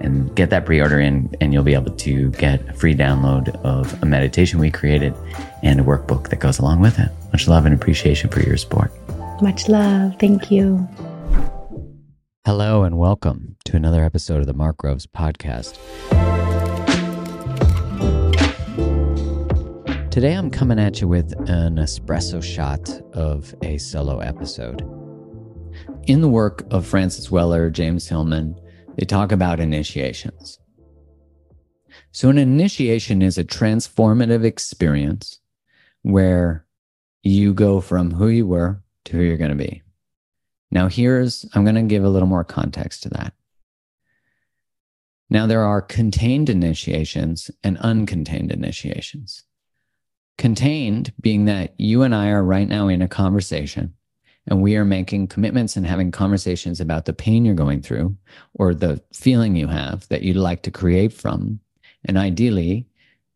and get that pre-order in and you'll be able to get a free download of a meditation we created and a workbook that goes along with it. Much love and appreciation for your support. Much love. Thank you. Hello and welcome to another episode of the mark groves podcast. Today i'm coming at you with an espresso shot of a solo episode. In the work of francis weller james hillman they talk about initiations. So, an initiation is a transformative experience where you go from who you were to who you're going to be. Now, here's, I'm going to give a little more context to that. Now, there are contained initiations and uncontained initiations. Contained being that you and I are right now in a conversation and we are making commitments and having conversations about the pain you're going through or the feeling you have that you'd like to create from. And ideally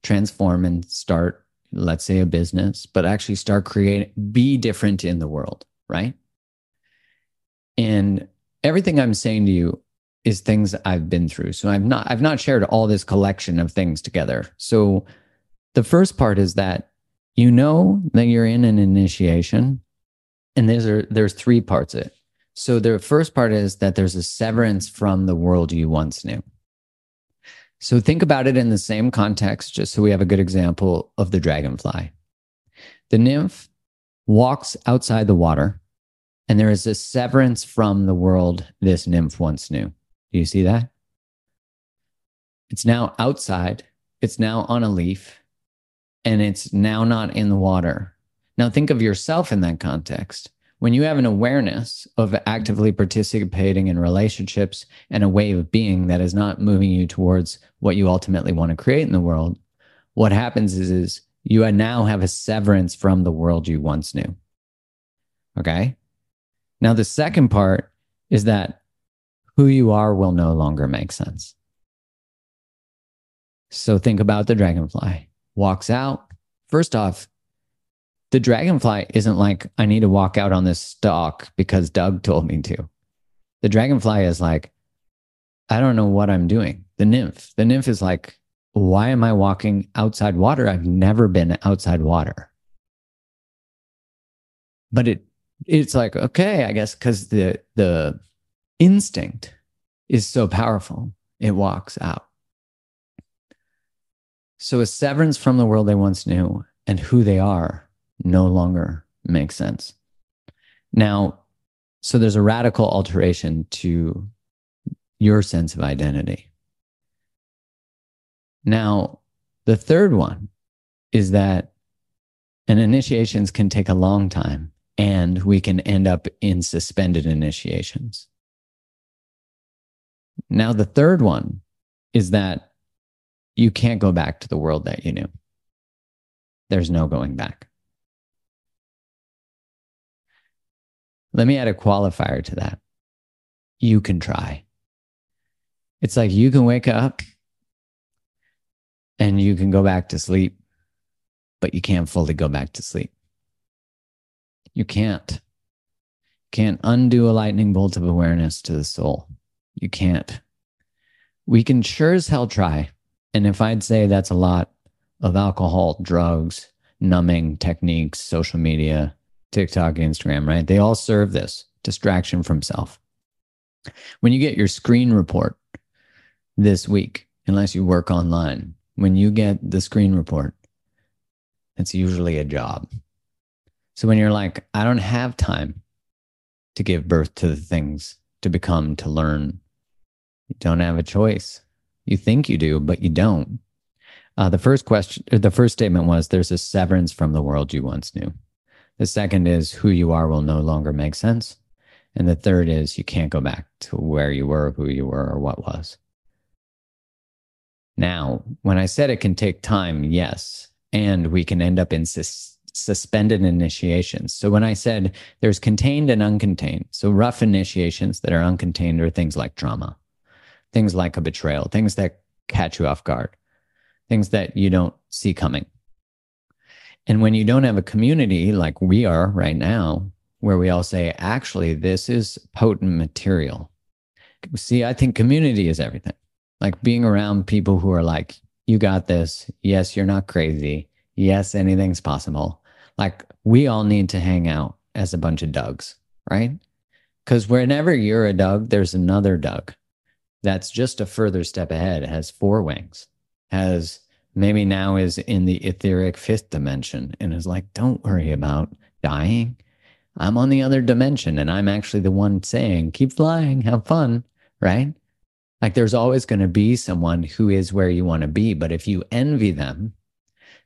transform and start let's say a business but actually start creating be different in the world right? And everything i'm saying to you is things i've been through. So i've not i've not shared all this collection of things together. So the first part is that you know that you're in an initiation and there's there's three parts of it. So the first part is that there's a severance from the world you once knew. So think about it in the same context, just so we have a good example of the dragonfly. The nymph walks outside the water, and there is a severance from the world this nymph once knew. Do you see that? It's now outside, it's now on a leaf, and it's now not in the water. Now, think of yourself in that context. When you have an awareness of actively participating in relationships and a way of being that is not moving you towards what you ultimately want to create in the world, what happens is, is you now have a severance from the world you once knew. Okay. Now, the second part is that who you are will no longer make sense. So think about the dragonfly walks out. First off, the dragonfly isn't like, I need to walk out on this stalk because Doug told me to. The dragonfly is like, I don't know what I'm doing. The nymph, the nymph is like, why am I walking outside water? I've never been outside water. But it it's like, okay, I guess because the the instinct is so powerful, it walks out. So a severance from the world they once knew and who they are no longer makes sense. Now, so there's a radical alteration to your sense of identity. Now, the third one is that an initiations can take a long time and we can end up in suspended initiations. Now, the third one is that you can't go back to the world that you knew. There's no going back. Let me add a qualifier to that. You can try. It's like you can wake up and you can go back to sleep, but you can't fully go back to sleep. You can't. Can't undo a lightning bolt of awareness to the soul. You can't. We can sure as hell try. And if I'd say that's a lot, of alcohol, drugs, numbing techniques, social media, TikTok, Instagram, right? They all serve this distraction from self. When you get your screen report this week, unless you work online, when you get the screen report, it's usually a job. So when you're like, I don't have time to give birth to the things, to become, to learn, you don't have a choice. You think you do, but you don't. Uh, the first question, the first statement was there's a severance from the world you once knew. The second is who you are will no longer make sense. And the third is you can't go back to where you were, who you were, or what was. Now, when I said it can take time, yes. And we can end up in sus- suspended initiations. So when I said there's contained and uncontained, so rough initiations that are uncontained are things like trauma, things like a betrayal, things that catch you off guard, things that you don't see coming. And when you don't have a community like we are right now, where we all say, actually, this is potent material. See, I think community is everything. Like being around people who are like, you got this. Yes, you're not crazy. Yes, anything's possible. Like we all need to hang out as a bunch of Dougs, right? Because whenever you're a Doug, there's another Doug that's just a further step ahead, has four wings, has maybe now is in the etheric fifth dimension and is like, don't worry about dying I'm on the other dimension and I'm actually the one saying, keep flying, have fun, right? Like there's always going to be someone who is where you want to be. But if you envy them,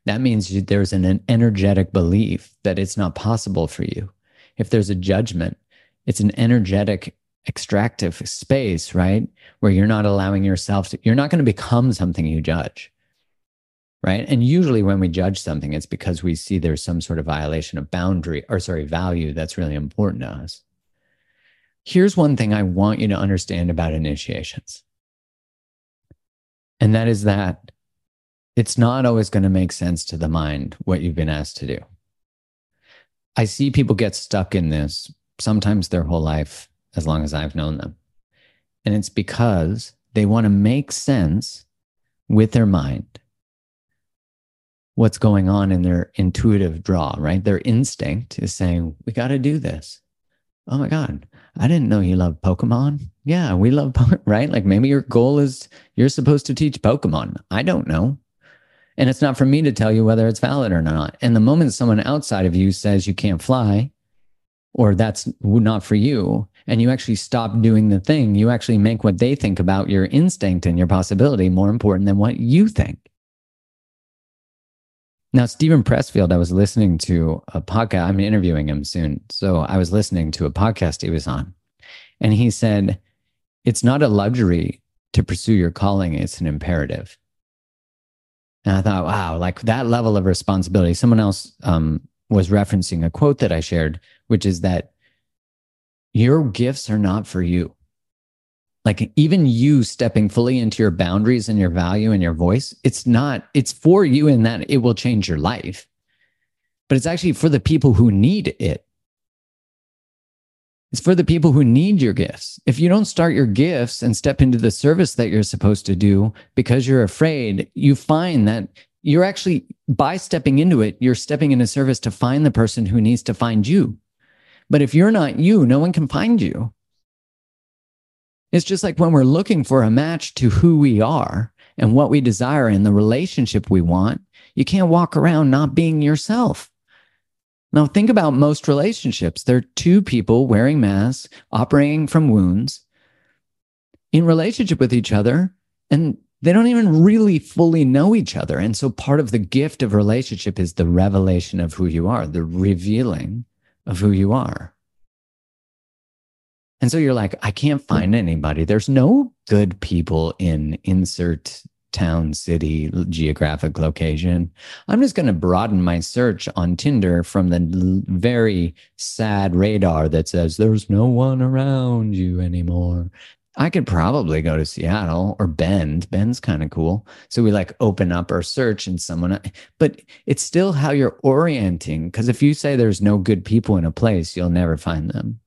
that means there's an energetic belief that it's not possible for you. If there's a judgment, it's an energetic extractive space, right? Where you're not allowing yourself to, you're not going to become something you judge right? And usually when we judge something, it's because we see there's some sort of violation of boundary or sorry, value that's really important to us. Here's one thing I want you to understand about initiations. And that is that it's not always going to make sense to the mind what you've been asked to do. I see people get stuck in this sometimes their whole life, as long as I've known them. And it's because they want to make sense with their mind what's going on in their intuitive draw, right? Their instinct is saying, we got to do this. Oh my God, I didn't know you loved Pokemon. Yeah, we love, Pokemon, right? Like maybe your goal is you're supposed to teach Pokemon. I don't know. And it's not for me to tell you whether it's valid or not. And the moment someone outside of you says you can't fly, or that's not for you, and you actually stop doing the thing, you actually make what they think about your instinct and your possibility more important than what you think. Now, Steven Pressfield, I was listening to a podcast. I'm interviewing him soon. So I was listening to a podcast he was on, and he said, It's not a luxury to pursue your calling, it's an imperative. And I thought, wow, like that level of responsibility. Someone else um, was referencing a quote that I shared, which is that your gifts are not for you like even you stepping fully into your boundaries and your value and your voice it's not it's for you in that it will change your life. But it's actually for the people who need it. It's for the people who need your gifts. If you don't start your gifts and step into the service that you're supposed to do because you're afraid you find that you're actually by stepping into it you're stepping into service to find the person who needs to find you. But if you're not you no one can find you it's just like when we're looking for a match to who we are and what we desire in the relationship we want, you can't walk around not being yourself. Now, think about most relationships. They're two people wearing masks, operating from wounds, in relationship with each other, and they don't even really fully know each other. And so, part of the gift of relationship is the revelation of who you are, the revealing of who you are. And so you're like, I can't find anybody. There's no good people in insert town, city, geographic location. I'm just going to broaden my search on Tinder from the very sad radar that says there's no one around you anymore. I could probably go to Seattle or Bend. Bend's kind of cool. So we like open up our search and someone, uh, but it's still how you're orienting. Because if you say there's no good people in a place, you'll never find them.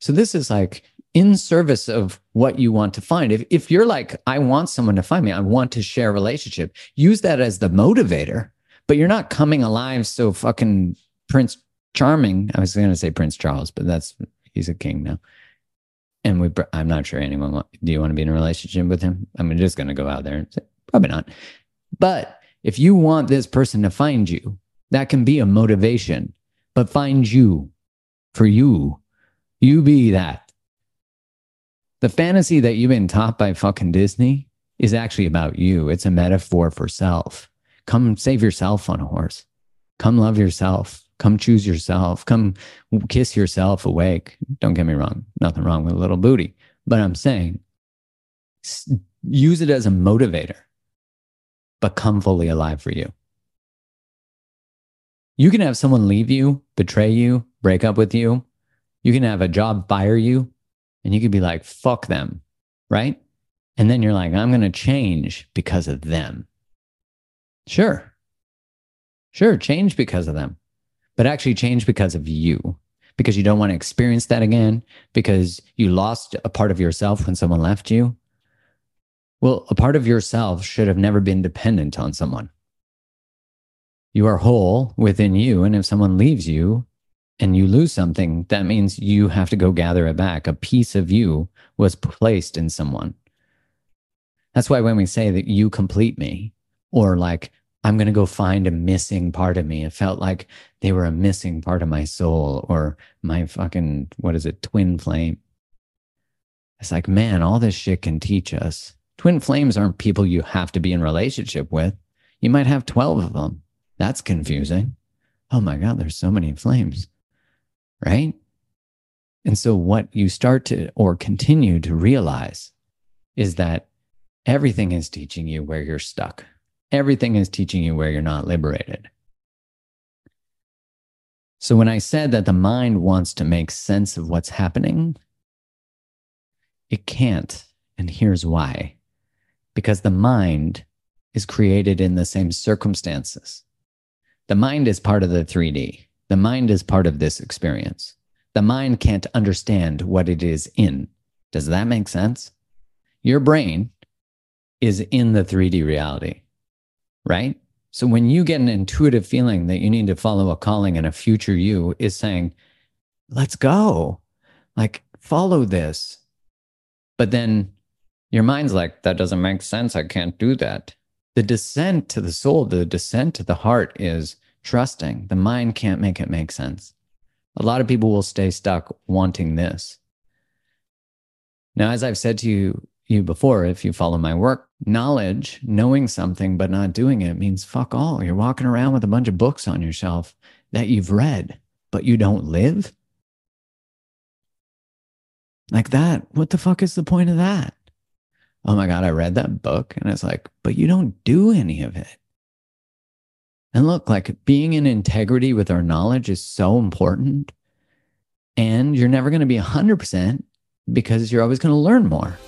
So this is like in service of what you want to find. If, if you're like, I want someone to find me, I want to share a relationship, use that as the motivator, but you're not coming alive so fucking Prince Charming. I was going to say Prince Charles, but that's, he's a king now. And we, I'm not sure anyone, want, do you want to be in a relationship with him? I'm just going to go out there and say, probably not. But if you want this person to find you, that can be a motivation, but find you for you. You be that. The fantasy that you've been taught by fucking Disney is actually about you. It's a metaphor for self. Come save yourself on a horse. Come love yourself. Come choose yourself. Come kiss yourself awake. Don't get me wrong. Nothing wrong with a little booty. But I'm saying use it as a motivator, but come fully alive for you. You can have someone leave you, betray you, break up with you. You can have a job fire you, and you could be like, fuck them, right? And then you're like, I'm going to change because of them. Sure. Sure, change because of them, but actually change because of you, because you don't want to experience that again, because you lost a part of yourself when someone left you. Well, a part of yourself should have never been dependent on someone. You are whole within you. And if someone leaves you, and you lose something, that means you have to go gather it back. A piece of you was placed in someone. That's why when we say that you complete me, or like, I'm going to go find a missing part of me, it felt like they were a missing part of my soul or my fucking, what is it, twin flame. It's like, man, all this shit can teach us. Twin flames aren't people you have to be in relationship with. You might have 12 of them. That's confusing. Oh my God, there's so many flames right? And so, what you start to or continue to realize is that everything is teaching you where you're stuck, everything is teaching you where you're not liberated. So, when I said that the mind wants to make sense of what's happening, it can't. And here's why because the mind is created in the same circumstances. The mind is part of the 3D. The mind is part of this experience. The mind can't understand what it is in. Does that make sense? Your brain is in the 3D reality, right? So when you get an intuitive feeling that you need to follow a calling and a future you is saying, let's go, like follow this. But then your mind's like, that doesn't make sense. I can't do that. The descent to the soul, the descent to the heart is trusting. The mind can't make it make sense. A lot of people will stay stuck wanting this. Now, as I've said to you, you before, if you follow my work, knowledge, knowing something but not doing it means fuck all. You're walking around with a bunch of books on your shelf that you've read, but you don't live. Like that. What the fuck is the point of that? Oh my God, I read that book. And it's like, but you don't do any of it. And look, like being in integrity with our knowledge is so important. And you're never going to be 100% because you're always going to learn more.